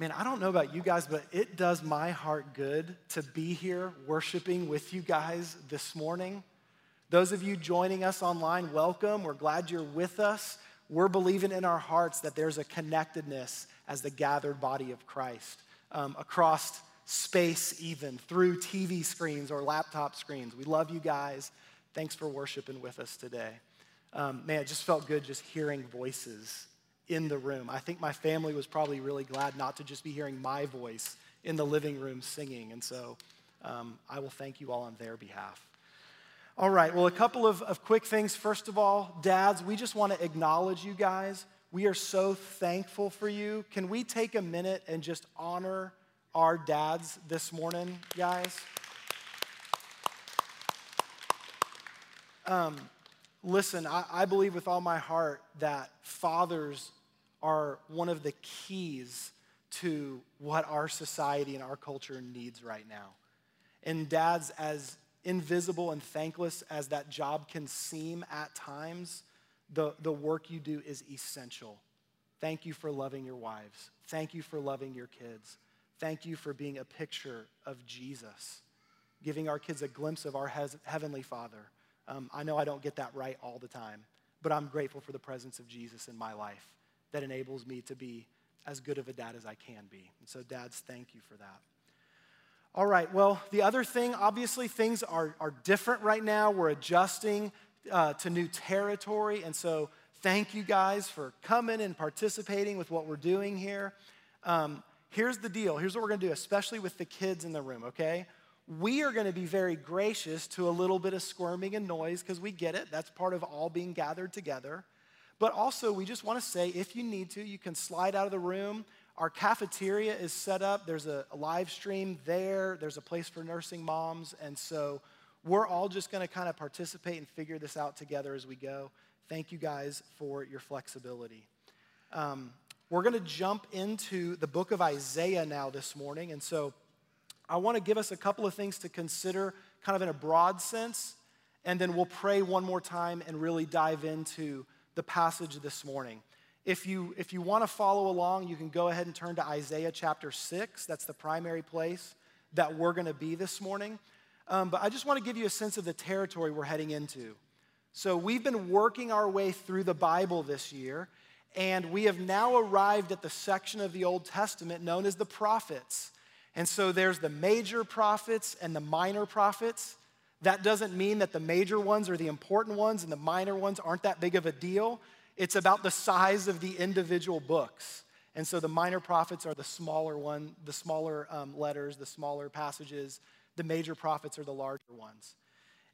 Man, I don't know about you guys, but it does my heart good to be here worshiping with you guys this morning. Those of you joining us online, welcome. We're glad you're with us. We're believing in our hearts that there's a connectedness as the gathered body of Christ um, across space, even through TV screens or laptop screens. We love you guys. Thanks for worshiping with us today. Um, man, it just felt good just hearing voices in the room. I think my family was probably really glad not to just be hearing my voice in the living room singing. And so um, I will thank you all on their behalf. All right, well, a couple of, of quick things. First of all, dads, we just want to acknowledge you guys. We are so thankful for you. Can we take a minute and just honor our dads this morning, guys? Um, listen, I, I believe with all my heart that fathers are one of the keys to what our society and our culture needs right now. And dads, as invisible and thankless as that job can seem at times, the, the work you do is essential. Thank you for loving your wives. Thank you for loving your kids. Thank you for being a picture of Jesus, giving our kids a glimpse of our Heavenly Father. Um, I know I don't get that right all the time, but I'm grateful for the presence of Jesus in my life that enables me to be as good of a dad as I can be. And so, dads, thank you for that. All right, well, the other thing, obviously, things are, are different right now. We're adjusting uh, to new territory. And so, thank you guys for coming and participating with what we're doing here. Um, here's the deal here's what we're going to do, especially with the kids in the room, okay? We are going to be very gracious to a little bit of squirming and noise because we get it. That's part of all being gathered together. But also, we just want to say if you need to, you can slide out of the room. Our cafeteria is set up. There's a, live stream there, there's a place for nursing moms. And so we're all just going to kind of participate and figure this out together as we go. Thank you guys for your flexibility. Um, we're going to jump into the book of Isaiah now this morning. And so I want to give us a couple of things to consider, kind of in a broad sense, and then we'll pray one more time and really dive into the passage this morning. If you, if you want to follow along, you can go ahead and turn to Isaiah chapter 6. That's the primary place that we're going to be this morning. Um, but I just want to give you a sense of the territory we're heading into. So, we've been working our way through the Bible this year, and we have now arrived at the section of the Old Testament known as the prophets. And so, there's the major prophets and the minor prophets. That doesn't mean that the major ones are the important ones and the minor ones aren't that big of a deal. It's about the size of the individual books. And so the minor prophets are the smaller one, the smaller um, letters, the smaller passages. The major prophets are the larger ones.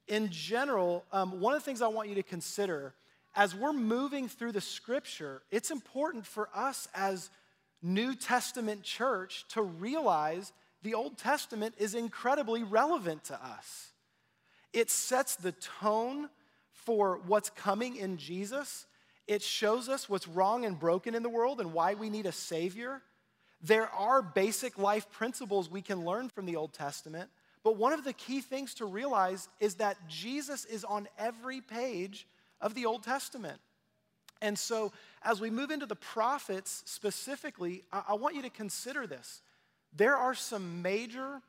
In general, um, one of the things I want you to consider as we're moving through the scripture, it's important for us as New Testament church to realize the Old Testament is incredibly relevant to us. It sets the tone for what's coming in Jesus. It shows us what's wrong and broken in the world and why we need a Savior. There are basic life principles we can learn from the Old Testament, but one of the key things to realize is that Jesus is on every page of the Old Testament. And so, as we move into the prophets specifically, I, I want you to consider this. There are some major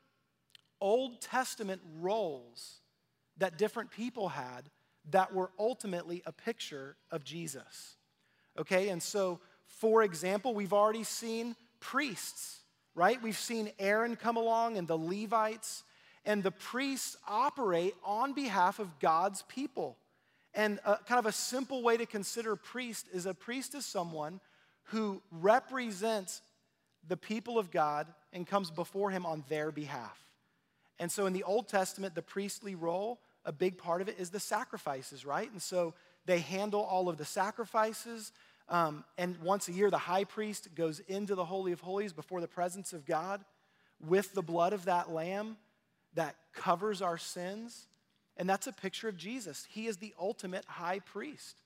Old Testament roles that different people had that were ultimately a picture of Jesus. Okay, and so for example, we've already seen priests, right? We've seen Aaron come along and the Levites, and the priests operate on behalf of God's people. And a, kind of a simple way to consider priest is a priest is someone who represents the people of God and comes before him on their behalf. And so in the Old Testament, the priestly role a big part of it is the sacrifices, right? And so they handle all of the sacrifices. Um, and once a year, the high priest goes into the Holy of Holies before the presence of God with the blood of that lamb that covers our sins. And that's a picture of Jesus. He is the ultimate high priest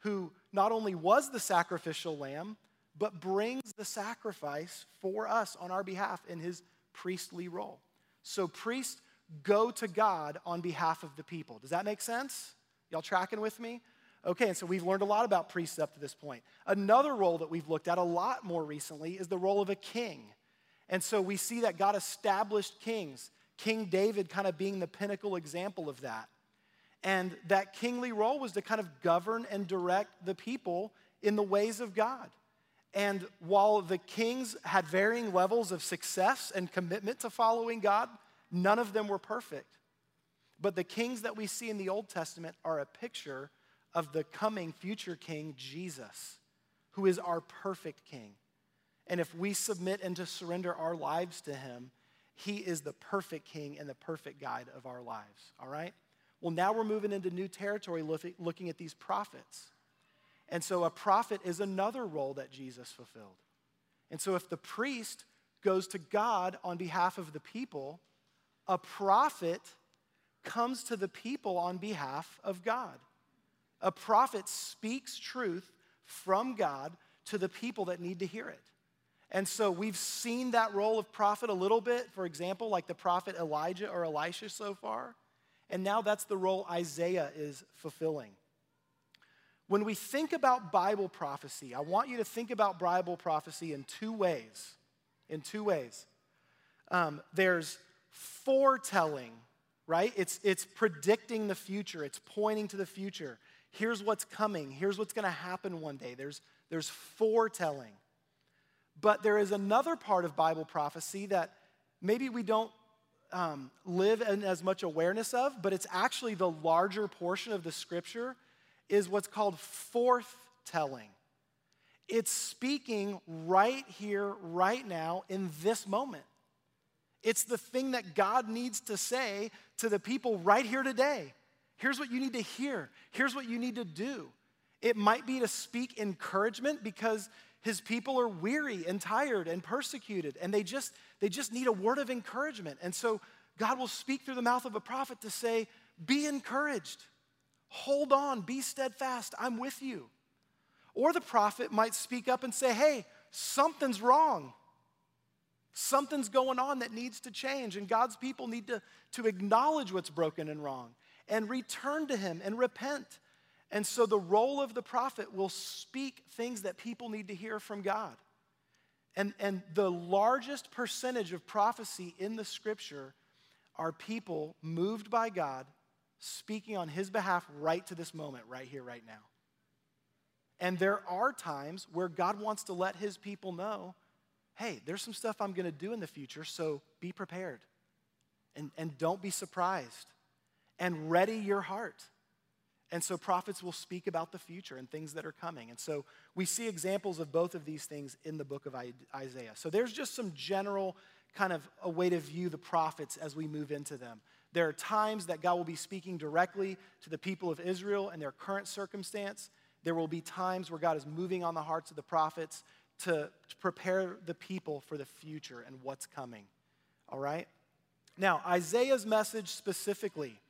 who not only was the sacrificial lamb, but brings the sacrifice for us on our behalf in his priestly role. So, priests go to God on behalf of the people. Does that make sense? Y'all tracking with me? Okay, and so we've learned a lot about priests up to this point. Another role that we've looked at a lot more recently is the role of a king. And so we see that God established kings, King David kind of being the pinnacle example of that. And that kingly role was to kind of govern and direct the people in the ways of God. And while the kings had varying levels of success and commitment to following God, none of them were perfect. But the kings that we see in the Old Testament are a picture of the coming future king, Jesus, who is our perfect king. And if we submit and to surrender our lives to him, he is the perfect king and the perfect guide of our lives, all right? Well, now we're moving into new territory looking at these prophets. And so a prophet is another role that Jesus fulfilled. And so if the priest goes to God on behalf of the people, a prophet comes to the people on behalf of God. A prophet speaks truth from God to the people that need to hear it. And so we've seen that role of prophet a little bit, for example, like the prophet Elijah or Elisha so far. And now that's the role Isaiah is fulfilling. When we think about Bible prophecy, I want you to think about Bible prophecy in two ways. In two ways. Um, there's foretelling, right? It's, it's predicting the future, it's pointing to the future. Here's what's coming, here's what's going to happen one day. There's, there's foretelling. But there is another part of Bible prophecy that maybe we don't um, live in as much awareness of, but it's actually the larger portion of the scripture is what's called forthtelling. It's speaking right here, right now, in this moment. It's the thing that God needs to say to the people right here today. Here's what you need to hear. Here's what you need to do. It might be to speak encouragement because his people are weary and tired and persecuted and they just they just need a word of encouragement. And so God will speak through the mouth of a prophet to say, "Be encouraged. Hold on, be steadfast. I'm with you." Or the prophet might speak up and say, "Hey, something's wrong. Something's going on that needs to change, and God's people need to, to acknowledge what's broken and wrong and return to Him and repent. And so the role of the prophet will speak things that people need to hear from God. And, and the largest percentage of prophecy in the scripture are people moved by God speaking on his behalf right to this moment, right here, right now. And there are times where God wants to let his people know hey, there's some stuff I'm going to do in the future, so be prepared. And, and don't be surprised. And ready your heart. And so prophets will speak about the future and things that are coming. And so we see examples of both of these things in the book of Isaiah. So there's just some general kind of a way to view the prophets as we move into them. There are times that God will be speaking directly to the people of Israel and their current circumstance. There will be times where God is moving on the hearts of the prophets to, to prepare the people for the future and what's coming. All right? Now, Isaiah's message specifically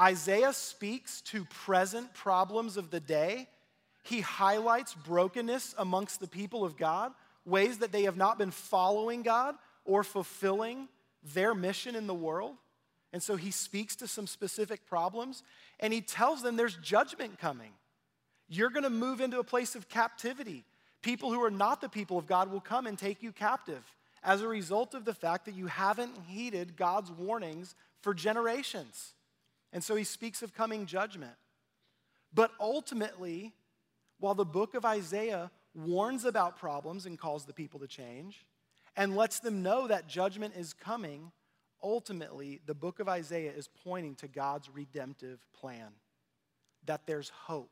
Isaiah speaks to present problems of the day. He highlights brokenness amongst the people of God, ways that they have not been following God or fulfilling their mission in the world. And so he speaks to some specific problems and he tells them there's judgment coming. You're going to move into a place of captivity. People who are not the people of God will come and take you captive as a result of the fact that you haven't heeded God's warnings for generations. And so he speaks of coming judgment. But ultimately, while the book of Isaiah warns about problems and calls the people to change and lets them know that judgment is coming, ultimately, the book of Isaiah is pointing to God's redemptive plan that there's hope,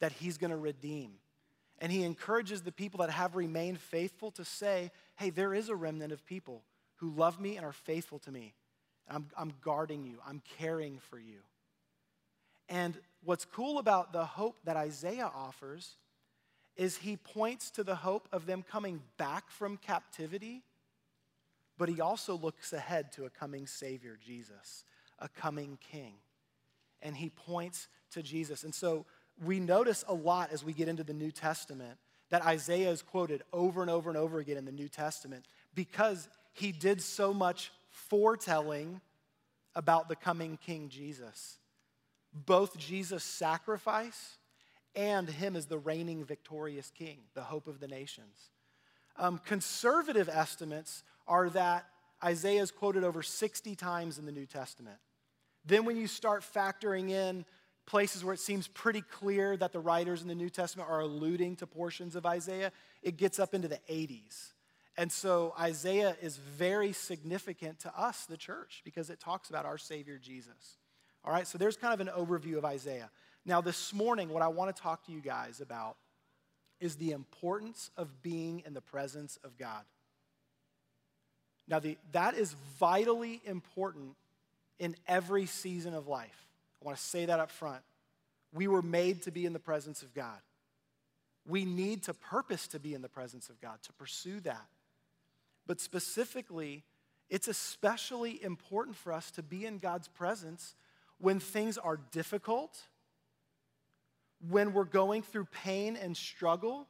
that he's going to redeem, and he encourages the people that have remained faithful to say, hey, there is a remnant of people who love me and are faithful to me. I'm, I'm guarding you, I'm caring for you. And what's cool about the hope that Isaiah offers is he points to the hope of them coming back from captivity, but he also looks ahead to a coming Savior, Jesus, a coming King. And he points to Jesus. And so we notice a lot as we get into the New Testament that Isaiah is quoted over and over and over again in the New Testament because he did so much foretelling about the coming King Jesus. Both Jesus' sacrifice and him as the reigning victorious king, the hope of the nations. Um, conservative estimates are that Isaiah is quoted over 60 times in the New Testament. Then, when you start factoring in places where it seems pretty clear that the writers in the New Testament are alluding to portions of Isaiah, it gets up into the 80s. And so Isaiah is very significant to us, the church, because it talks about our Savior Jesus. All right, so there's kind of an overview of Isaiah. Now, this morning, what I want to talk to you guys about is the importance of being in the presence of God. Now, the, that is vitally important in every season of life. I want to say that up front. We were made to be in the presence of God. We need to purpose to be in the presence of God, to pursue that. But specifically, it's especially important for us to be in God's presence when things are difficult, when we're going through pain and struggle.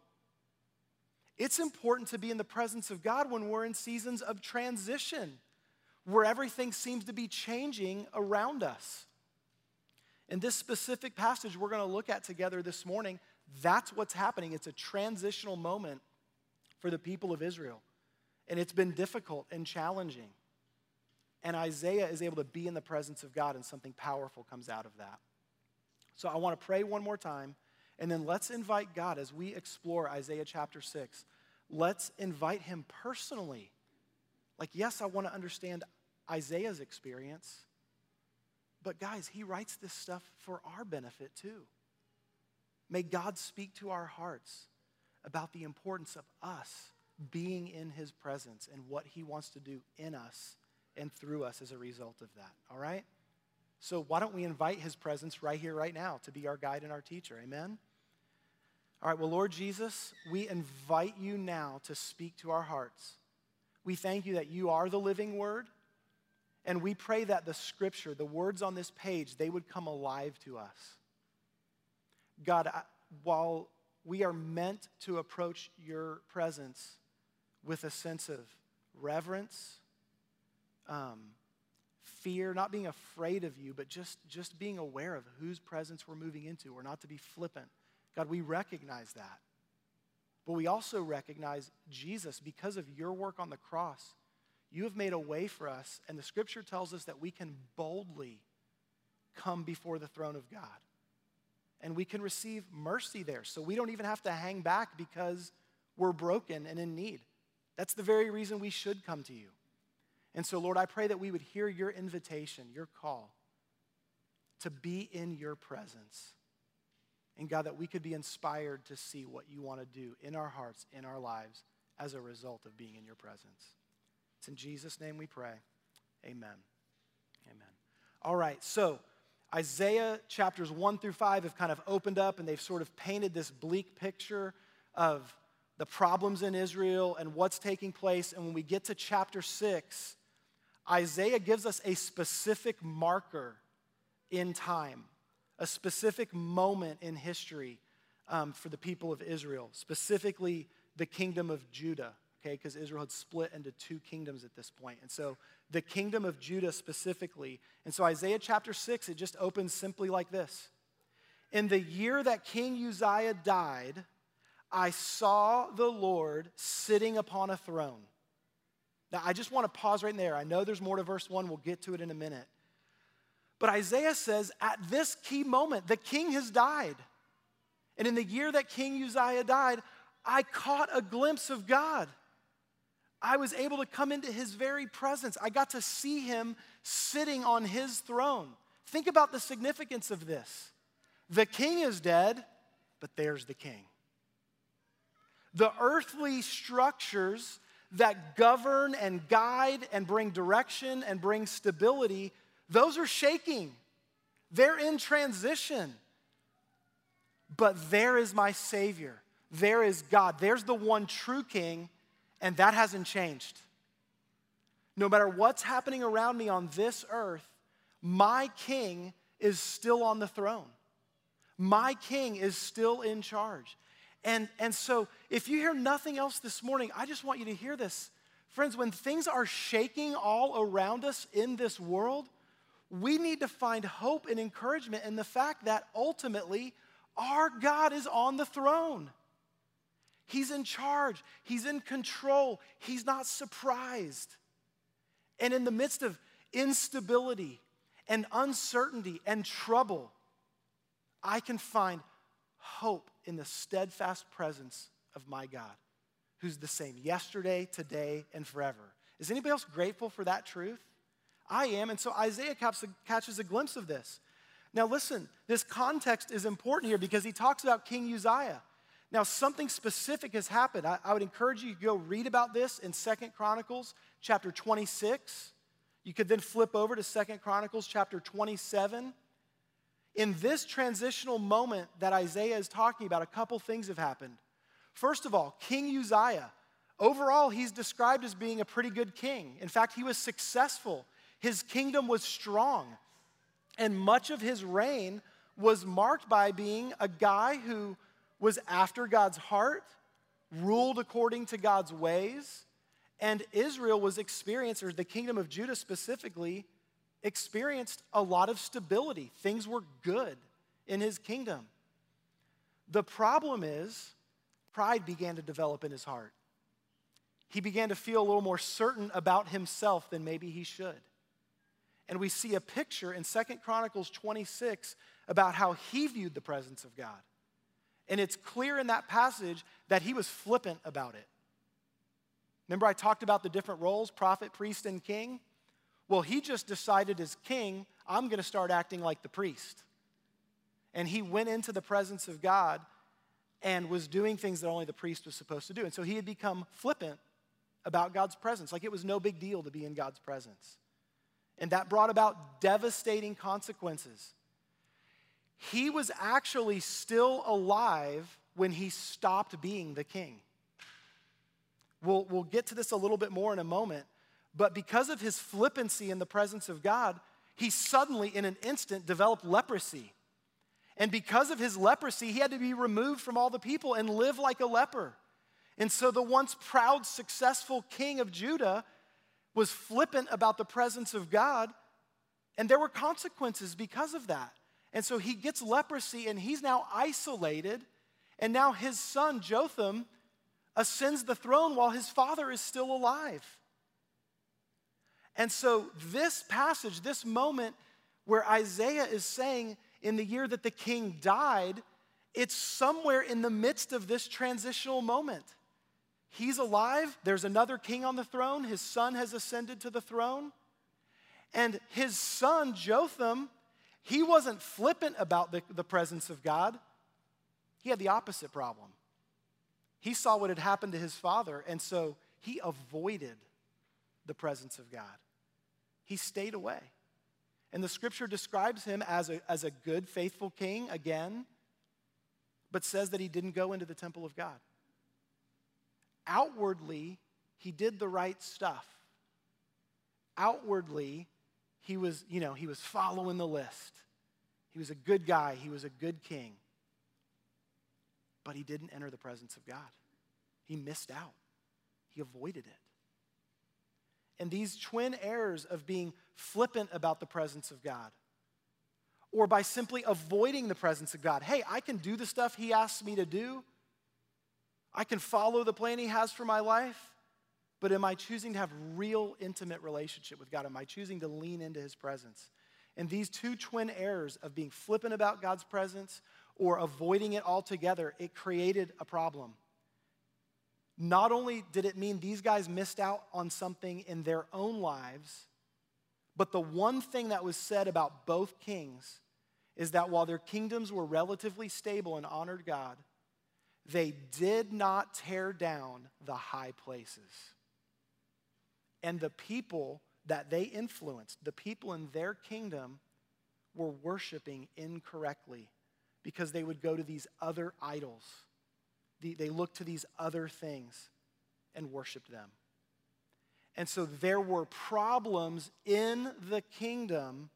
It's important to be in the presence of God when we're in seasons of transition, where everything seems to be changing around us. In this specific passage we're going to look at together this morning, that's what's happening. It's a transitional moment for the people of Israel. And it's been difficult and challenging. And Isaiah is able to be in the presence of God, and something powerful comes out of that. So I want to pray one more time, and then let's invite God as we explore Isaiah chapter 6. Let's invite him personally. Like, yes, I want to understand Isaiah's experience, but guys, he writes this stuff for our benefit too. May God speak to our hearts about the importance of us being in his presence and what he wants to do in us and through us as a result of that. All right? So, why don't we invite his presence right here, right now, to be our guide and our teacher? Amen? All right, well, Lord Jesus, we invite you now to speak to our hearts. We thank you that you are the living word, and we pray that the scripture, the words on this page, they would come alive to us. God, while we are meant to approach your presence with a sense of reverence, um, fear, not being afraid of you, but just, just being aware of whose presence we're moving into, or not to be flippant. God, we recognize that. But we also recognize Jesus, because of your work on the cross, you have made a way for us, and the scripture tells us that we can boldly come before the throne of God. And we can receive mercy there. So we don't even have to hang back because we're broken and in need. That's the very reason we should come to you. And so, Lord, I pray that we would hear your invitation, your call to be in your presence. And God, that we could be inspired to see what you want to do in our hearts, in our lives, as a result of being in your presence. It's in Jesus' name we pray. Amen. Amen. All right, so Isaiah chapters 1 through 5 have kind of opened up and they've sort of painted this bleak picture of the problems in Israel and what's taking place. And when we get to chapter 6, Isaiah gives us a specific marker in time, a specific moment in history um, for the people of Israel, specifically the kingdom of Judah, okay, because Israel had split into two kingdoms at this point. And so the kingdom of Judah specifically. And so Isaiah chapter 6, it just opens simply like this In the year that King Uzziah died, I saw the Lord sitting upon a throne. Now, I just want to pause right there. I know there's more to verse 1. We'll get to it in a minute. But Isaiah says, at this key moment, the king has died. And in the year that King Uzziah died, I caught a glimpse of God. I was able to come into his very presence. I got to see him sitting on his throne. Think about the significance of this. The king is dead, but there's the king the earthly structures that govern and guide and bring direction and bring stability, those are shaking. They're in transition. But there is my Savior. There is God. There's the one true King, and that hasn't changed. No matter what's happening around me on this earth, my King is still on the throne. My King is still in charge. And, and so, if you hear nothing else this morning, I just want you to hear this. Friends, when things are shaking all around us in this world, we need to find hope and encouragement in the fact that ultimately Our God is on the throne. He's in charge, He's in control, He's not surprised. And in the midst of instability and uncertainty and trouble, I can find hope in the steadfast presence of my God, who's the same yesterday, today, and forever. Is anybody else grateful for that truth? I am. And so Isaiah catches a glimpse of this. Now, listen, this context is important here because he talks about King Uzziah. Now, something specific has happened. I, I would encourage you to go read about this in Second Chronicles chapter 26. You could then flip over to Second Chronicles chapter 27. In this transitional moment that Isaiah is talking about, a couple things have happened. First of all, King Uzziah, overall, he's described as being a pretty good king. In fact, he was successful, his kingdom was strong. And much of his reign was marked by being a guy who was after God's heart, ruled according to God's ways, and Israel was experienced, or the kingdom of Judah specifically, experienced a lot of stability. Things were good in his kingdom. The problem is, pride began to develop in his heart. He began to feel a little more certain about himself than maybe he should. And we see a picture in Second Chronicles 26 about how he viewed the presence of God. And it's clear in that passage that he was flippant about it. Remember, I talked about the different roles prophet, priest, and king? Well, he just decided as king, I'm going to start acting like the priest. And he went into the presence of God and was doing things that only the priest was supposed to do. And so he had become flippant about God's presence, like it was no big deal to be in God's presence. And that brought about devastating consequences. He was actually still alive when he stopped being the king. We'll, we'll get to this a little bit more in a moment, but because of his flippancy in the presence of God, he suddenly, in an instant, developed leprosy. And because of his leprosy, he had to be removed from all the people and live like a leper. And so the once proud, successful king of Judah was flippant about the presence of God, and there were consequences because of that. And so he gets leprosy and he's now isolated, and now his son Jotham ascends the throne while his father is still alive. And so, this passage, this moment where Isaiah is saying in the year that the king died, it's somewhere in the midst of this transitional moment. He's alive. There's another king on the throne. His son has ascended to the throne. And his son, Jotham, he wasn't flippant about the, the presence of God. He had the opposite problem. He saw what had happened to his father, and so he avoided the presence of God. He stayed away. And the scripture describes him as a, as a good, faithful king again, but says that he didn't go into the temple of God outwardly, he did the right stuff. Outwardly, he was, you know, he was following the list. He was a good guy, he was a good king. But he didn't enter the presence of God. He missed out. He avoided it. And these twin errors of being flippant about the presence of God, or by simply avoiding the presence of God. Hey, I can do the stuff He asks me to do, I can follow the plan He has for my life, but am I choosing to have real intimate relationship with God? Am I choosing to lean into His presence? And these two twin errors of being flippant about God's presence or avoiding it altogether, it created a problem. Not only did it mean these guys missed out on something in their own lives, but the one thing that was said about both kings is that while their kingdoms were relatively stable and honored God, they did not tear down the high places. And the people that they influenced, the people in their kingdom, were worshiping incorrectly because they would go to these other idols. They looked to these other things and worshiped them. And so there were problems in the kingdom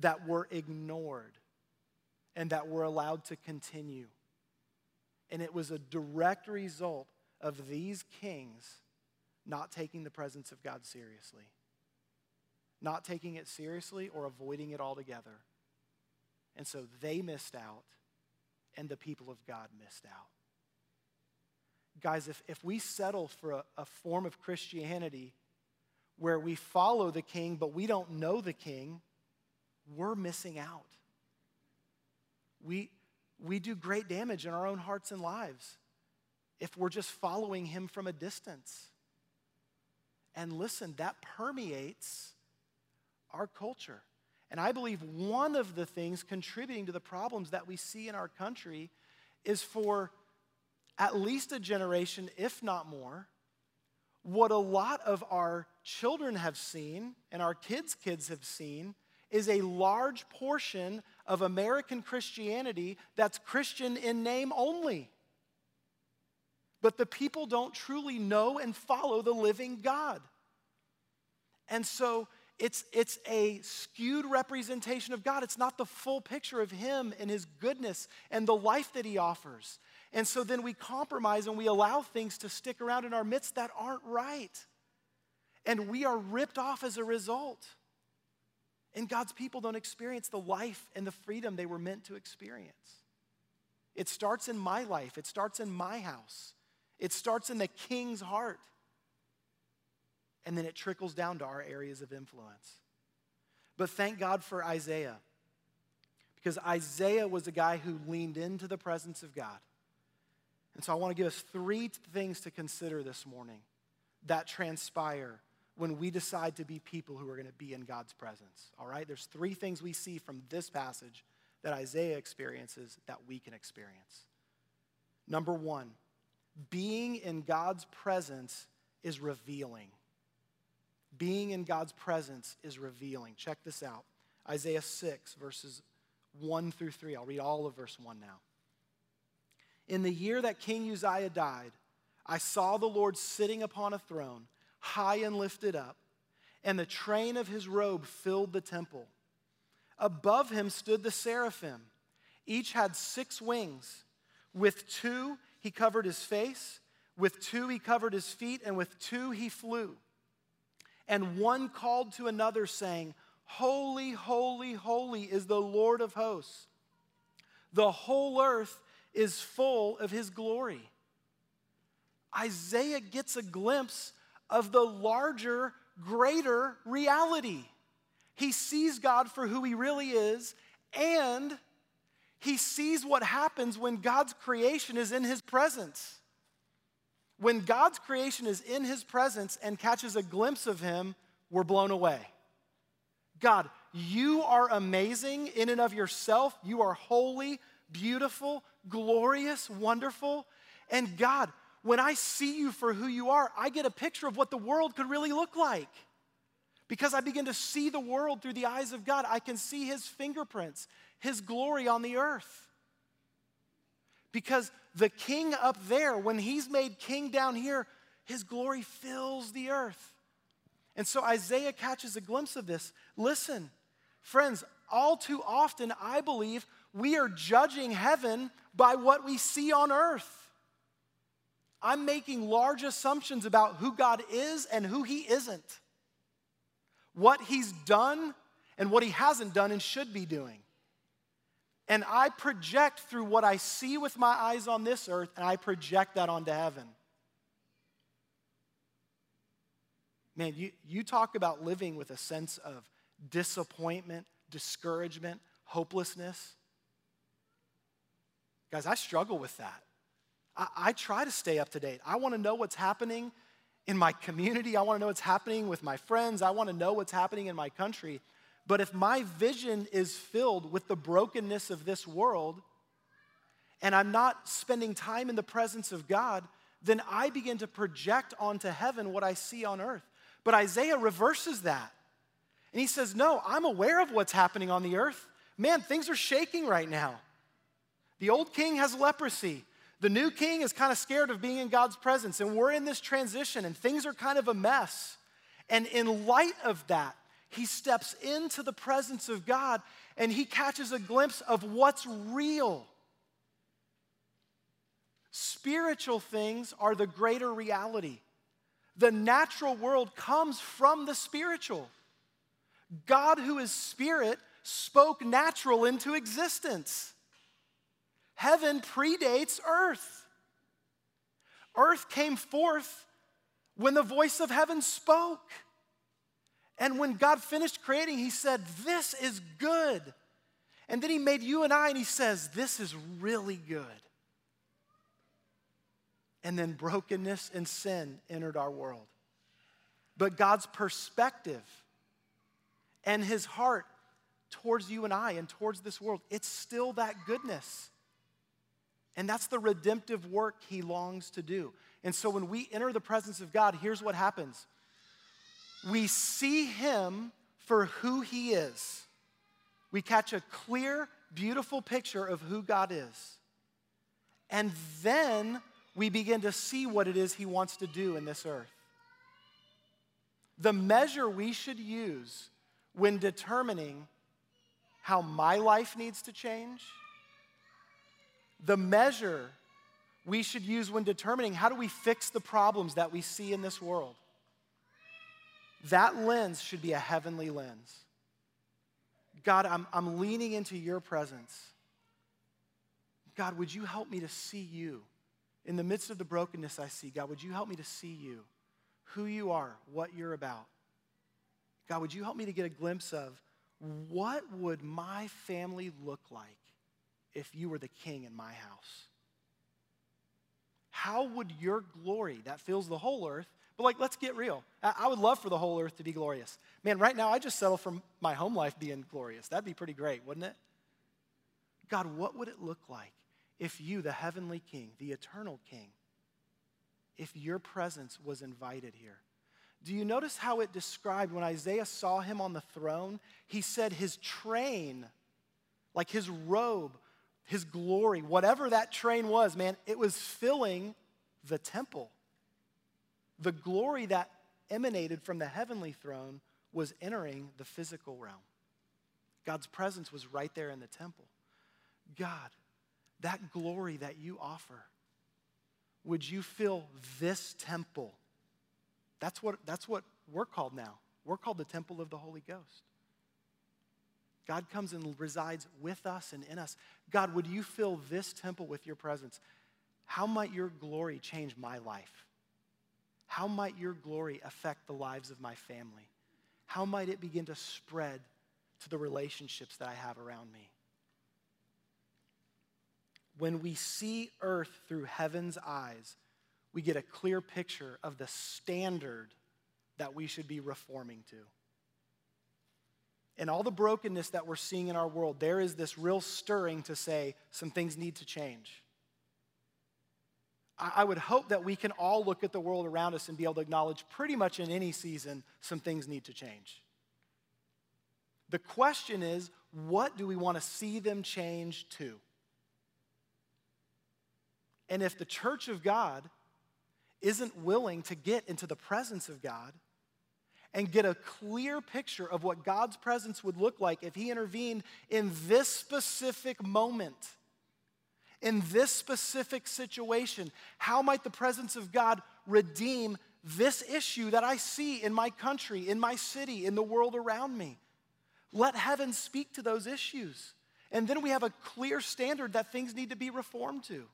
that were ignored and that were allowed to continue. And it was a direct result of these kings not taking the presence of God seriously, not taking it seriously or avoiding it altogether. And so they missed out and the people of God missed out. Guys, if, if we settle for a, a form of Christianity where we follow the king but we don't know the king, we're missing out. We, we do great damage in our own hearts and lives if we're just following him from a distance. And listen, that permeates our culture. And I believe one of the things contributing to the problems that we see in our country is for at least a generation, if not more, what a lot of our children have seen and our kids' kids have seen is a large portion of American Christianity that's Christian in name only. But the people don't truly know and follow the living God. And so it's, it's a skewed representation of God. It's not the full picture of Him and His goodness and the life that He offers. And so then we compromise and we allow things to stick around in our midst that aren't right. And we are ripped off as a result. And God's people don't experience the life and the freedom they were meant to experience. It starts in my life, it starts in my house, it starts in the king's heart. And then it trickles down to our areas of influence. But thank God for Isaiah, because Isaiah was a guy who leaned into the presence of God. And so I want to give us three things to consider this morning that transpire when we decide to be people who are going to be in God's presence. All right? There's three things we see from this passage that Isaiah experiences that we can experience. Number one, being in God's presence is revealing. Being in God's presence is revealing. Check this out Isaiah 6, verses 1 through 3. I'll read all of verse 1 now. In the year that King Uzziah died, I saw the Lord sitting upon a throne, high and lifted up, and the train of his robe filled the temple. Above him stood the seraphim. Each had six wings. With two he covered his face, with two he covered his feet, and with two he flew. And one called to another, saying, Holy, holy, holy is the Lord of hosts. The whole earth is full of his glory. Isaiah gets a glimpse of the larger, greater reality. He sees God for who he really is, and he sees what happens when God's creation is in his presence. When God's creation is in his presence and catches a glimpse of him, we're blown away. God, you are amazing in and of yourself. You are holy, beautiful, glorious, wonderful. And God, when I see you for who you are, I get a picture of what the world could really look like. Because I begin to see the world through the eyes of God, I can see his fingerprints, his glory on the earth. Because the king up there, when he's made king down here, his glory fills the earth. And so Isaiah catches a glimpse of this. Listen, friends, all too often, I believe we are judging heaven by what we see on earth. I'm making large assumptions about who God is and who He isn't, what He's done and what He hasn't done and should be doing. And I project through what I see with my eyes on this earth, and I project that onto heaven. Man, you, you talk about living with a sense of disappointment, discouragement, hopelessness. Guys, I struggle with that. I, I try to stay up to date. I want to know what's happening in my community. I want to know what's happening with my friends. I want to know what's happening in my country. But if my vision is filled with the brokenness of this world, and I'm not spending time in the presence of God, then I begin to project onto heaven what I see on earth. But Isaiah reverses that. And he says, No, I'm aware of what's happening on the earth. Man, things are shaking right now. The old king has leprosy. The new king is kind of scared of being in God's presence, and we're in this transition, and things are kind of a mess. And in light of that, he steps into the presence of God and he catches a glimpse of what's real. Spiritual things are the greater reality. The natural world comes from the spiritual. God, who is spirit, spoke natural into existence. Heaven predates earth. Earth came forth when the voice of heaven spoke. And when God finished creating, He said, This is good. And then He made you and I, and He says, This is really good. And then brokenness and sin entered our world. But God's perspective and His heart towards you and I and towards this world, it's still that goodness. And that's the redemptive work He longs to do. And so when we enter the presence of God, here's what happens we see Him for who He is. We catch a clear, beautiful picture of who God is. And then we begin to see what it is He wants to do in this earth. The measure we should use when determining how my life needs to change, the measure we should use when determining how do we fix the problems that we see in this world. That lens should be a heavenly lens. God, I'm, I'm leaning into your presence. God, would you help me to see you? In the midst of the brokenness I see, God, would you help me to see you, who you are, what you're about? God, would you help me to get a glimpse of what would my family look like if you were the king in my house? How would your glory that fills the whole earth, but like, let's get real. I would love for the whole earth to be glorious. Man, right now, I just settle for my home life being glorious. That'd be pretty great, wouldn't it? God, what would it look like if you, the heavenly king, the eternal king, if your presence was invited here? Do you notice how it described when Isaiah saw him on the throne? He said his train, like his robe, his glory, whatever that train was, man, it was filling the temple. The glory that emanated from the heavenly throne was entering the physical realm. God's presence was right there in the temple. God, that glory that you offer, would you fill this temple? That's what, that's what we're called now. We're called the temple of the Holy Ghost. God comes and resides with us and in us. God, would you fill this temple with your presence? How might your glory change my life? How might your glory affect the lives of my family? How might it begin to spread to the relationships that I have around me? When we see earth through heaven's eyes, we get a clear picture of the standard that we should be reforming to. In all the brokenness that we're seeing in our world, there is this real stirring to say some things need to change. I would hope that we can all look at the world around us and be able to acknowledge pretty much in any season some things need to change. The question is, what do we want to see them change to? And if the church of God isn't willing to get into the presence of God and get a clear picture of what God's presence would look like if He intervened in this specific moment, in this specific situation, how might the presence of God redeem this issue that I see in my country, in my city, in the world around me? Let heaven speak to those issues. And then we have a clear standard that things need to be reformed to.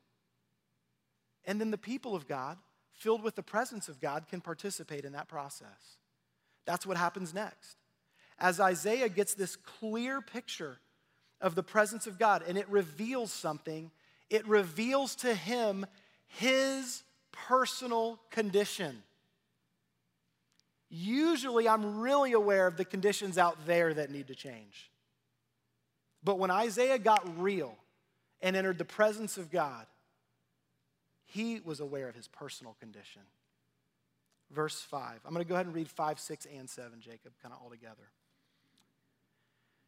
And then the people of God filled with the presence of God, can participate in that process. That's what happens next. As Isaiah gets this clear picture of the presence of God and it reveals something, it reveals to him his personal condition. Usually, I'm really aware of the conditions out there that need to change. But when Isaiah got real and entered the presence of God, he was aware of his personal condition. Verse 5. I'm going to go ahead and read 5, 6, and 7, Jacob, kind of all together.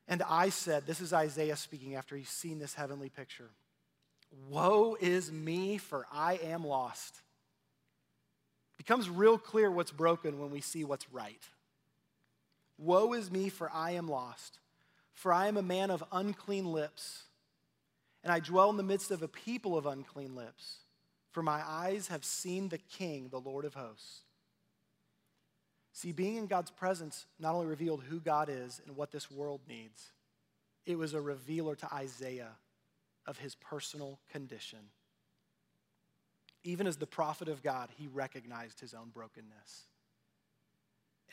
And I said, This is Isaiah speaking after he's seen this heavenly picture Woe is me, for I am lost. It becomes real clear what's broken when we see what's right. Woe is me, for I am lost. For I am a man of unclean lips, and I dwell in the midst of a people of unclean lips for my eyes have seen the King, the Lord of hosts. See, being in God's presence not only revealed who God is and what this world needs, it was a revealer to Isaiah of his personal condition. Even as the prophet of God, he recognized his own brokenness.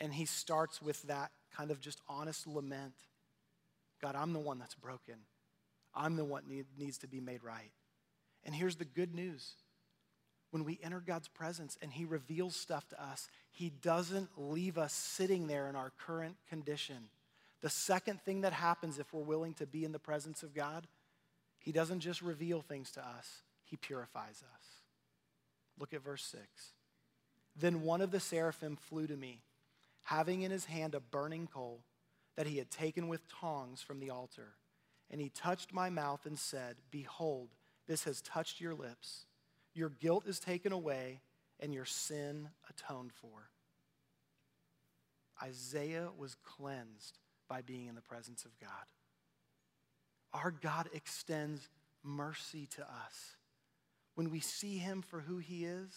And he starts with that kind of just honest lament God, I'm the one that's broken. I'm the one that needs to be made right. And here's the good news when we enter God's presence and He reveals stuff to us, He doesn't leave us sitting there in our current condition. The second thing that happens if we're willing to be in the presence of God, He doesn't just reveal things to us, He purifies us. Look at verse 6. Then one of the seraphim flew to me, having in his hand a burning coal that he had taken with tongs from the altar. And he touched my mouth and said, Behold, this has touched your lips. Your guilt is taken away, and your sin atoned for. Isaiah was cleansed by being in the presence of God. Our God extends mercy to us when we see him for who he is,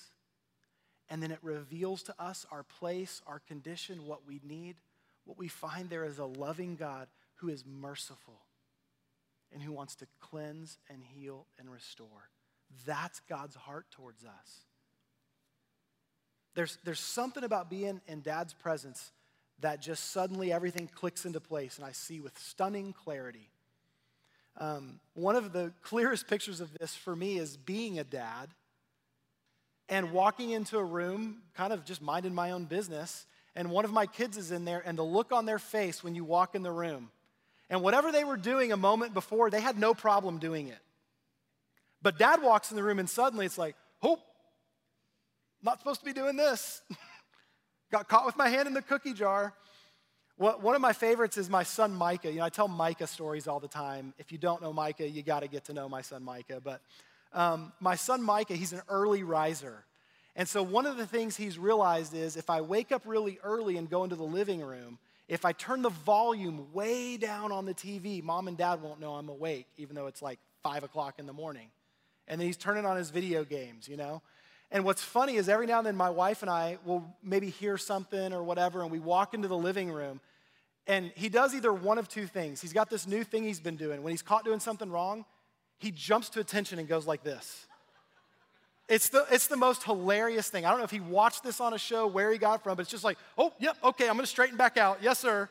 and then it reveals to us our place, our condition, what we need. What we find there is a loving God who is merciful and who wants to cleanse and heal and restore. That's God's heart towards us. There's, there's something about being in dad's presence that just suddenly everything clicks into place, and I see with stunning clarity. Um, one of the clearest pictures of this for me is being a dad and walking into a room, kind of just minding my own business, and one of my kids is in there, and the look on their face when you walk in the room, and whatever they were doing a moment before, they had no problem doing it. But dad walks in the room, and suddenly it's like, oh, not supposed to be doing this. Got caught with my hand in the cookie jar. One of my favorites is my son Micah. You know, I tell Micah stories all the time. If you don't know Micah, you got to get to know my son Micah. But um, my son Micah, he's an early riser. And so one of the things he's realized is if I wake up really early and go into the living room, if I turn the volume way down on the TV, mom and dad won't know I'm awake, even though it's like five o'clock in the morning. And then he's turning on his video games, you know? And what's funny is every now and then my wife and I will maybe hear something or whatever, and we walk into the living room, and he does either one of two things. He's got this new thing he's been doing. When he's caught doing something wrong, he jumps to attention and goes like this. It's the, it's the most hilarious thing. I don't know if he watched this on a show, where he got from, but it's just like, oh, yep, okay, I'm gonna straighten back out. Yes, sir.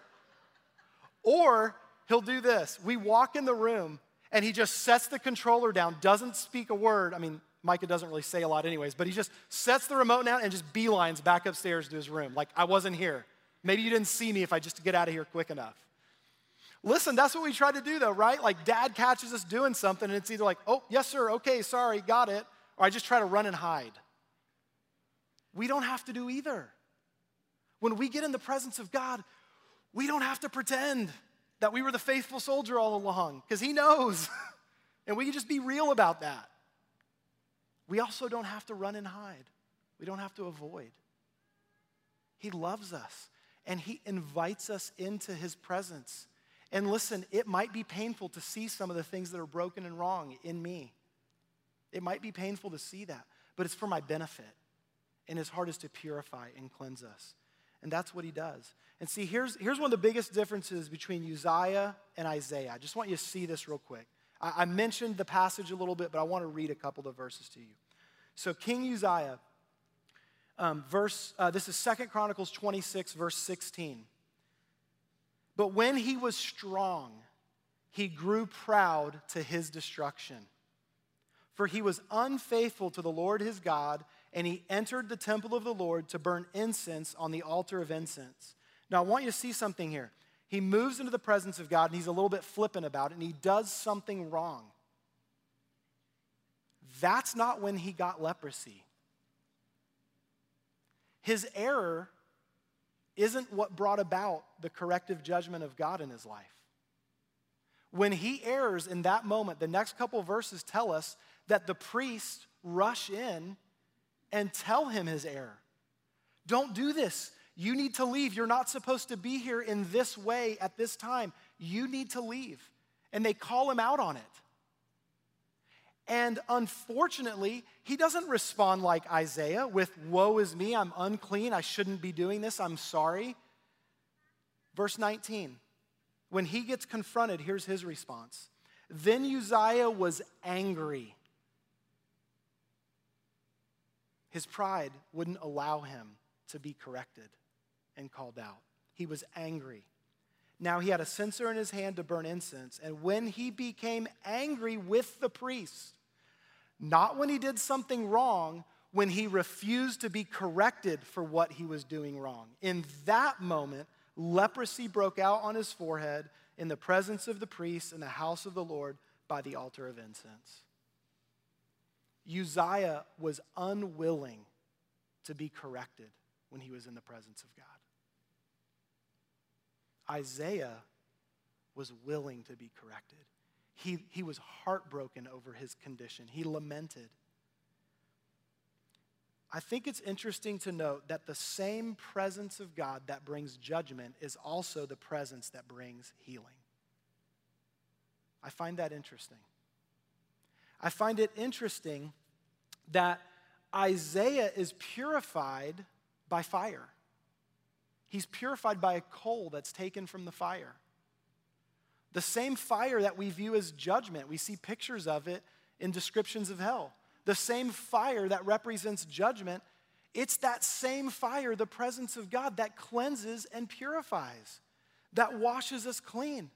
Or he'll do this. We walk in the room and he just sets the controller down, doesn't speak a word. I mean, Micah doesn't really say a lot, anyways, but he just sets the remote down and just beelines back upstairs to his room. Like, I wasn't here. Maybe you didn't see me if I just get out of here quick enough. Listen, that's what we try to do, though, right? Like, dad catches us doing something, and it's either like, oh, yes, sir, okay, sorry, got it, or I just try to run and hide. We don't have to do either. When we get in the presence of God, we don't have to pretend that we were the faithful soldier all along, because He knows. and we can just be real about that. We also don't have to run and hide, we don't have to avoid. He loves us, and He invites us into His presence. And listen, it might be painful to see some of the things that are broken and wrong in me. It might be painful to see that, but it's for my benefit. And His heart is to purify and cleanse us. And that's what He does. And see, here's, here's one of the biggest differences between Uzziah and Isaiah. I just want you to see this real quick. I, I mentioned the passage a little bit, but I want to read a couple of verses to you. So, King Uzziah, um, verse, uh, this is Second Chronicles 26, verse 16. But when he was strong, he grew proud to his destruction. For he was unfaithful to the Lord his God, and he entered the temple of the Lord to burn incense on the altar of incense. Now, I want you to see something here. He moves into the presence of God, and he's a little bit flippant about it, and he does something wrong. That's not when he got leprosy. His error isn't what brought about the corrective judgment of God in his life. When he errs in that moment, the next couple verses tell us that the priests rush in and tell him his error. Don't do this. You need to leave. You're not supposed to be here in this way at this time. You need to leave. And they call him out on it. And unfortunately, he doesn't respond like Isaiah with, Woe is me, I'm unclean, I shouldn't be doing this, I'm sorry. Verse 19, when he gets confronted, here's his response Then Uzziah was angry. His pride wouldn't allow him to be corrected and called out. He was angry. Now he had a censer in his hand to burn incense. And when he became angry with the priest, not when he did something wrong, when he refused to be corrected for what he was doing wrong. In that moment, leprosy broke out on his forehead in the presence of the priest in the house of the Lord by the altar of incense. Uzziah was unwilling to be corrected when he was in the presence of God. Isaiah was willing to be corrected. He, he was heartbroken over his condition. He lamented. I think it's interesting to note that the same presence of God that brings judgment is also the presence that brings healing. I find that interesting. I find it interesting that Isaiah is purified by fire. He's purified by a coal that's taken from the fire. The same fire that we view as judgment, we see pictures of it in descriptions of hell. The same fire that represents judgment, it's that same fire, the presence of God, that cleanses and purifies, that washes us clean.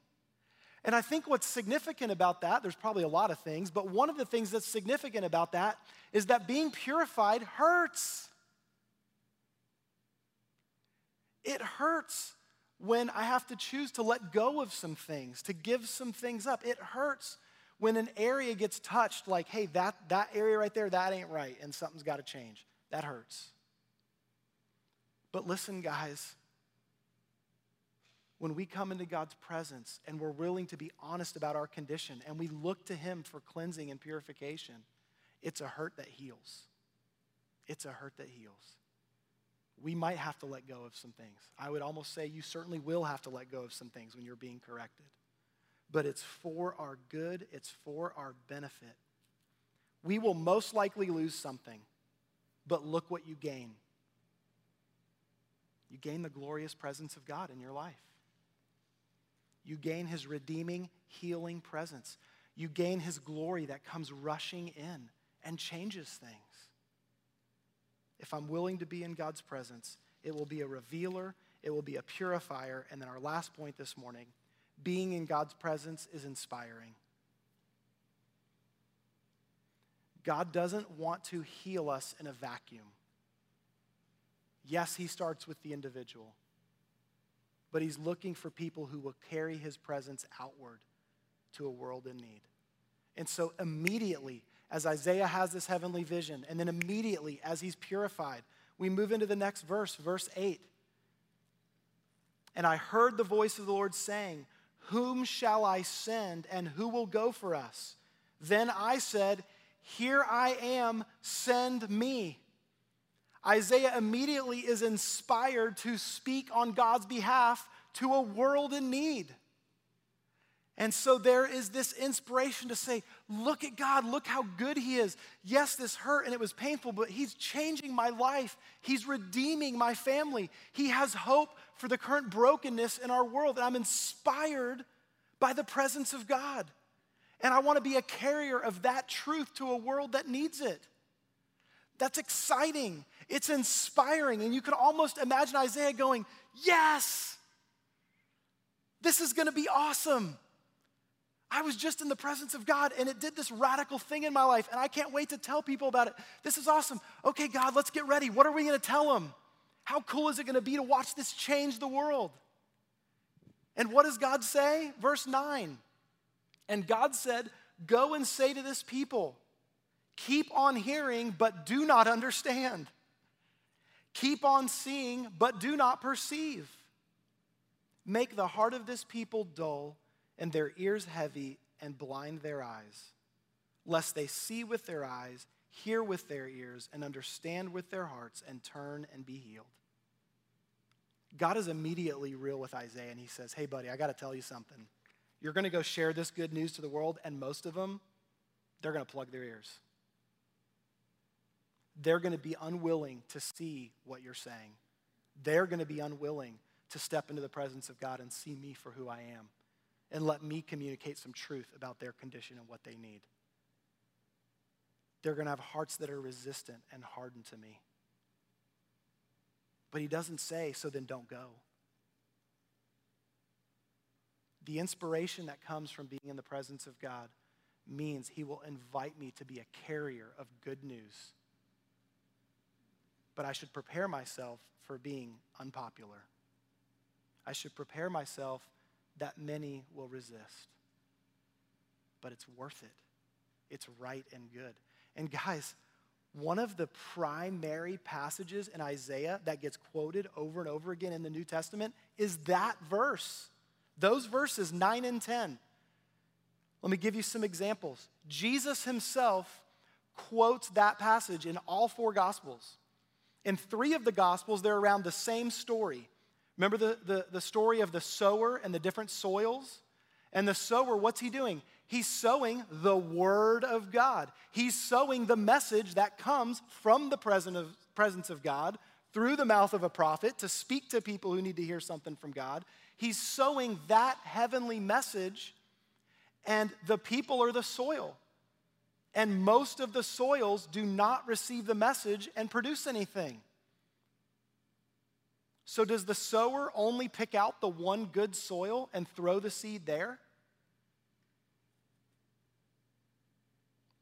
And I think what's significant about that, there's probably a lot of things, but one of the things that's significant about that is that being purified hurts. It hurts when I have to choose to let go of some things, to give some things up. It hurts when an area gets touched, like, hey, that, that area right there, that ain't right, and something's got to change. That hurts. But listen, guys, when we come into God's presence and we're willing to be honest about our condition and we look to Him for cleansing and purification, it's a hurt that heals. It's a hurt that heals we might have to let go of some things. I would almost say you certainly will have to let go of some things when you're being corrected. But it's for our good, it's for our benefit. We will most likely lose something, but look what you gain. You gain the glorious presence of God in your life. You gain his redeeming, healing presence. You gain his glory that comes rushing in and changes things if I'm willing to be in God's presence, it will be a revealer, it will be a purifier. And then our last point this morning being in God's presence is inspiring. God doesn't want to heal us in a vacuum. Yes, He starts with the individual, but He's looking for people who will carry His presence outward to a world in need. And so immediately, as Isaiah has this heavenly vision. And then immediately, as he's purified, we move into the next verse, verse 8. And I heard the voice of the Lord saying, Whom shall I send, and who will go for us? Then I said, Here I am, send me. Isaiah immediately is inspired to speak on God's behalf to a world in need. And so there is this inspiration to say, look at God, look how good He is. Yes, this hurt and it was painful, but He's changing my life. He's redeeming my family. He has hope for the current brokenness in our world. And I'm inspired by the presence of God. And I want to be a carrier of that truth to a world that needs it. That's exciting. It's inspiring. And you can almost imagine Isaiah going, Yes, this is going to be awesome. I was just in the presence of God and it did this radical thing in my life, and I can't wait to tell people about it. This is awesome. Okay, God, let's get ready. What are we gonna tell them? How cool is it gonna be to watch this change the world? And what does God say? Verse 9. And God said, Go and say to this people, keep on hearing, but do not understand. Keep on seeing, but do not perceive. Make the heart of this people dull and their ears heavy and blind their eyes, lest they see with their eyes, hear with their ears, and understand with their hearts, and turn and be healed. God is immediately real with Isaiah, and he says, Hey, buddy, I got to tell you something. You're going to go share this good news to the world, and most of them, they're going to plug their ears. They're going to be unwilling to see what you're saying. They're going to be unwilling to step into the presence of God and see me for who I am. And let me communicate some truth about their condition and what they need. They're going to have hearts that are resistant and hardened to me. But he doesn't say, so then don't go. The inspiration that comes from being in the presence of God means he will invite me to be a carrier of good news. But I should prepare myself for being unpopular. I should prepare myself that many will resist. But it's worth it. It's right and good. And guys, one of the primary passages in Isaiah that gets quoted over and over again in the New Testament is that verse. Those verses, 9 and 10. Let me give you some examples. Jesus himself quotes that passage in all four Gospels. In three of the Gospels, they're around the same story. Remember the, the, the story of the sower and the different soils? And the sower, what's he doing? He's sowing the Word of God. He's sowing the message that comes from the presence of God through the mouth of a prophet to speak to people who need to hear something from God. He's sowing that heavenly message, and the people are the soil. And most of the soils do not receive the message and produce anything. So, does the sower only pick out the one good soil and throw the seed there?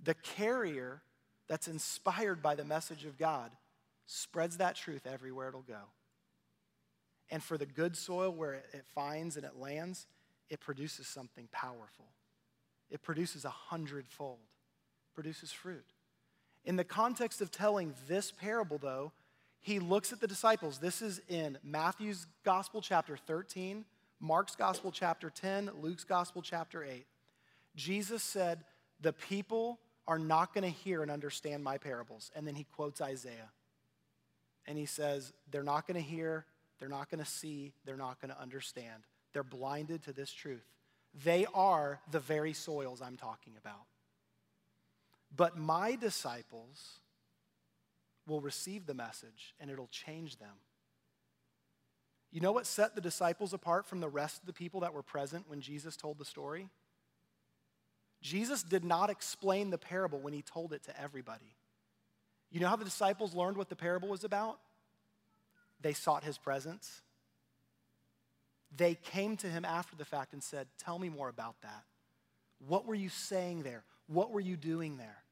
the carrier that's inspired by the message of God spreads that truth everywhere it'll go. And for the good soil where it, finds and it lands, it produces something powerful. It produces a hundredfold, produces fruit. In the context of telling this parable, though, he looks at the disciples. This is in Matthew's Gospel, chapter 13, Mark's Gospel, chapter 10, Luke's Gospel, chapter 8. Jesus said, The people are not going to hear and understand my parables. And then he quotes Isaiah. And he says, They're not going to hear, they're not going to see, they're not going to understand. They're blinded to this truth. They are the very soils I'm talking about. But my disciples will receive the message and it'll change them. You know what set the disciples apart from the rest of the people that were present when Jesus told the story? Jesus did not explain the parable when he told it to everybody. You know how the disciples learned what the parable was about? They sought his presence. They came to him after the fact and said, Tell me more about that. What were you saying there? What were you doing there?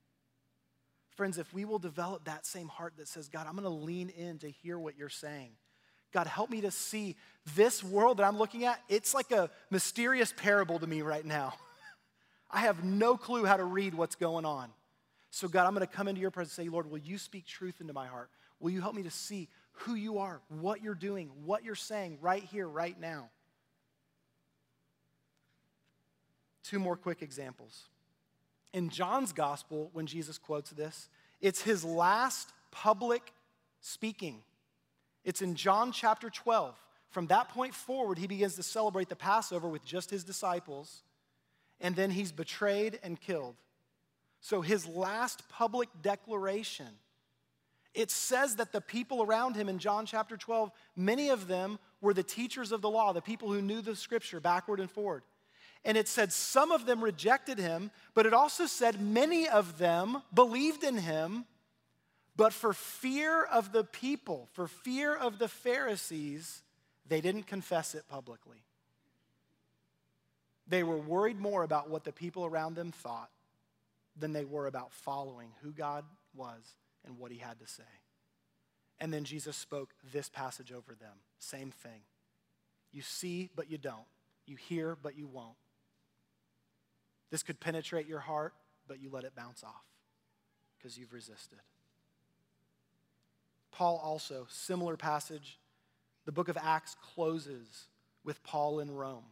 Friends, if we will develop that same heart that says, God, I'm going to lean in to hear what you're saying. God, help me to see this world that I'm looking at. It's like a mysterious parable to me right now. I have no clue how to read what's going on. So, God, I'm going to come into your presence and say, Lord, will you speak truth into my heart? Will you help me to see who you are, what you're doing, what you're saying right here, right now? Two more quick examples. In John's gospel, when Jesus quotes this, it's his last public speaking. It's in John chapter 12. From that point forward, he begins to celebrate the Passover with just his disciples and then he's betrayed and killed. So his last public declaration, it says that the people around him in John chapter 12, many of them were the teachers of the law, the people who knew the scripture backward and forward. And it said some of them rejected him, but it also said many of them believed in him, but for fear of the people, for fear of the Pharisees, they didn't confess it publicly. They were worried more about what the people around them thought than they were about following who God was and what he had to say. And then Jesus spoke this passage over them. Same thing. You see, but you don't. You hear, but you won't. This could penetrate your heart, but you let it bounce off because you've resisted. Paul also, similar passage. The book of Acts closes with Paul in Rome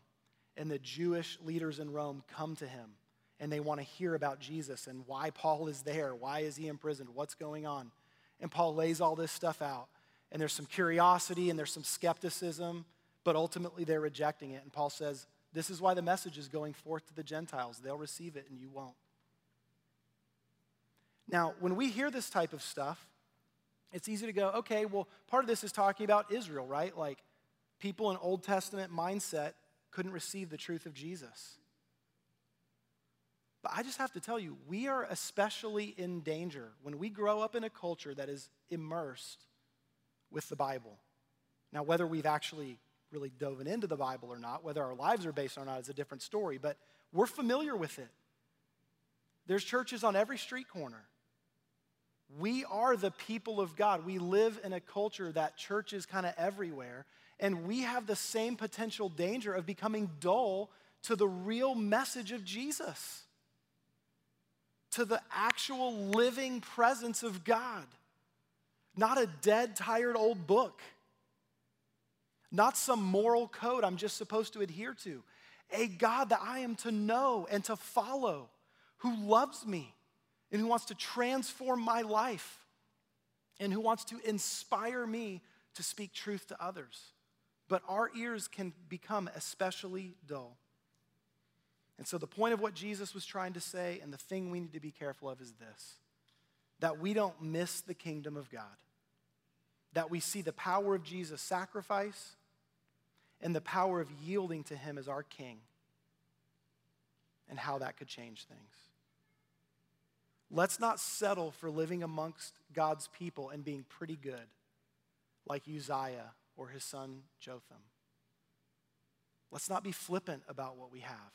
and the Jewish leaders in Rome come to him and they want to hear about Jesus and why Paul is there. Why is he imprisoned? What's going on? And Paul lays all this stuff out. And there's some curiosity and there's some skepticism, but ultimately they're rejecting it. And Paul says, This is why the message is going forth to the Gentiles. They'll receive it and you won't. Now, when we hear this type of stuff, it's easy to go, okay, well, part of this is talking about Israel, right? Like people in Old Testament mindset couldn't receive the truth of Jesus. But I just have to tell you, we are especially in danger when we grow up in a culture that is immersed with the Bible. Now, whether we've actually really dove into the Bible or not, whether our lives are based on is a different story, but we're familiar with it. There's churches on every street corner. We are the people of God. We live in a culture that church is kind of everywhere, and we have the same potential danger of becoming dull to the real message of Jesus, to the actual living presence of God, not a dead, tired old book, not some moral code I'm just supposed to adhere to, a God that I am to know and to follow, who loves me and who wants to transform my life and who wants to inspire me to speak truth to others. But our ears can become especially dull. And so, the point of what Jesus was trying to say, and the thing we need to be careful of, is this that we don't miss the kingdom of God, that we see the power of Jesus' sacrifice and the power of yielding to Him as our King, and how that could change things. Let's not settle for living amongst God's people and being pretty good, like Uzziah or his son Jotham. Let's not be flippant about what we have,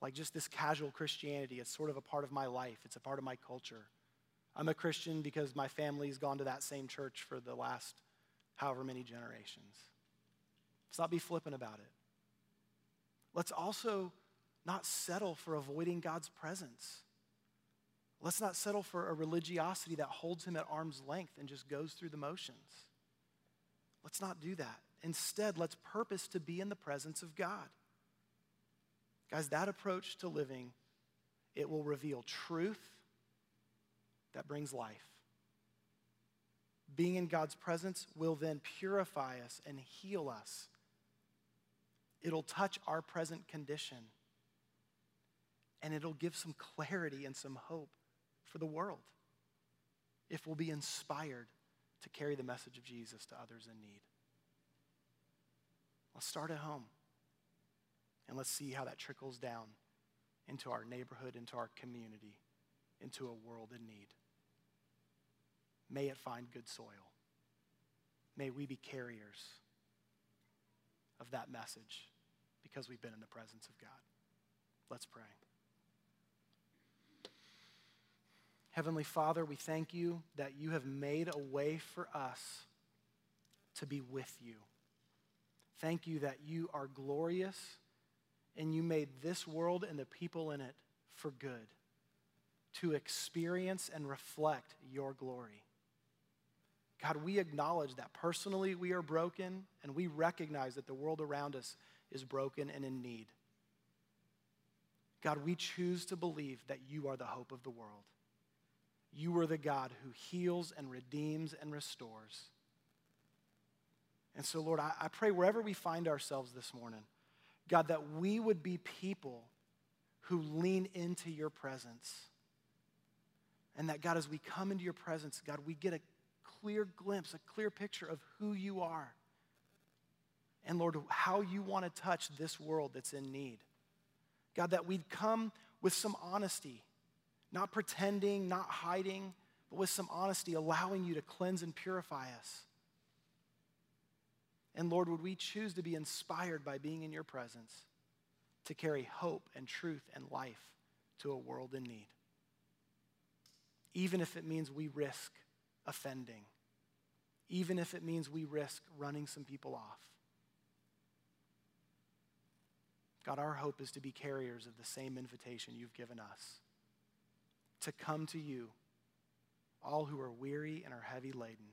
like just this casual Christianity. It's sort of a part of my life, it's a part of my culture. I'm a Christian because my family's gone to that same church for the last however many generations. Let's not be flippant about it. Let's also not settle for avoiding God's presence. Let's not settle for a religiosity that holds him at arm's length and just goes through the motions. Let's not do that. Instead, let's purpose to be in the presence of God. Guys, that approach to living, it will reveal truth that brings life. Being in God's presence will then purify us and heal us. It'll touch our present condition. And it'll give some clarity and some hope for the world if we'll be inspired to carry the message of Jesus to others in need. Let's start at home and let's see how that trickles down into our neighborhood, into our community, into a world in need. May it find good soil. May we be carriers of that message because we've been in the presence of God. Let's pray. Heavenly Father, we thank you that you have made a way for us to be with you. Thank you that you are glorious and you made this world and the people in it for good, to experience and reflect your glory. God, we acknowledge that personally we are broken and we recognize that the world around us is broken and in need. God, we choose to believe that you are the hope of the world. You are the God who heals and redeems and restores. And so, Lord, I, I pray wherever we find ourselves this morning, God, that we would be people who lean into your presence. And that, God, as we come into your presence, God, we get a clear glimpse, a clear picture of who you are. And Lord, how you want to touch this world that's in need. God, that we'd come with some honesty not pretending, not hiding, but with some honesty, allowing you to cleanse and purify us. And Lord, would we choose to be inspired by being in your presence to carry hope and truth and life to a world in need? Even if it means we risk offending, even if it means we risk running some people off. God, our hope is to be carriers of the same invitation you've given us to come to you, all who are weary and are heavy laden,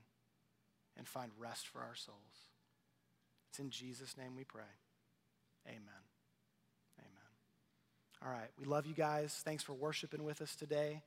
and find rest for our souls. It's in Jesus' name we pray. Amen. Amen. All right. We love you guys. Thanks for worshiping with us today.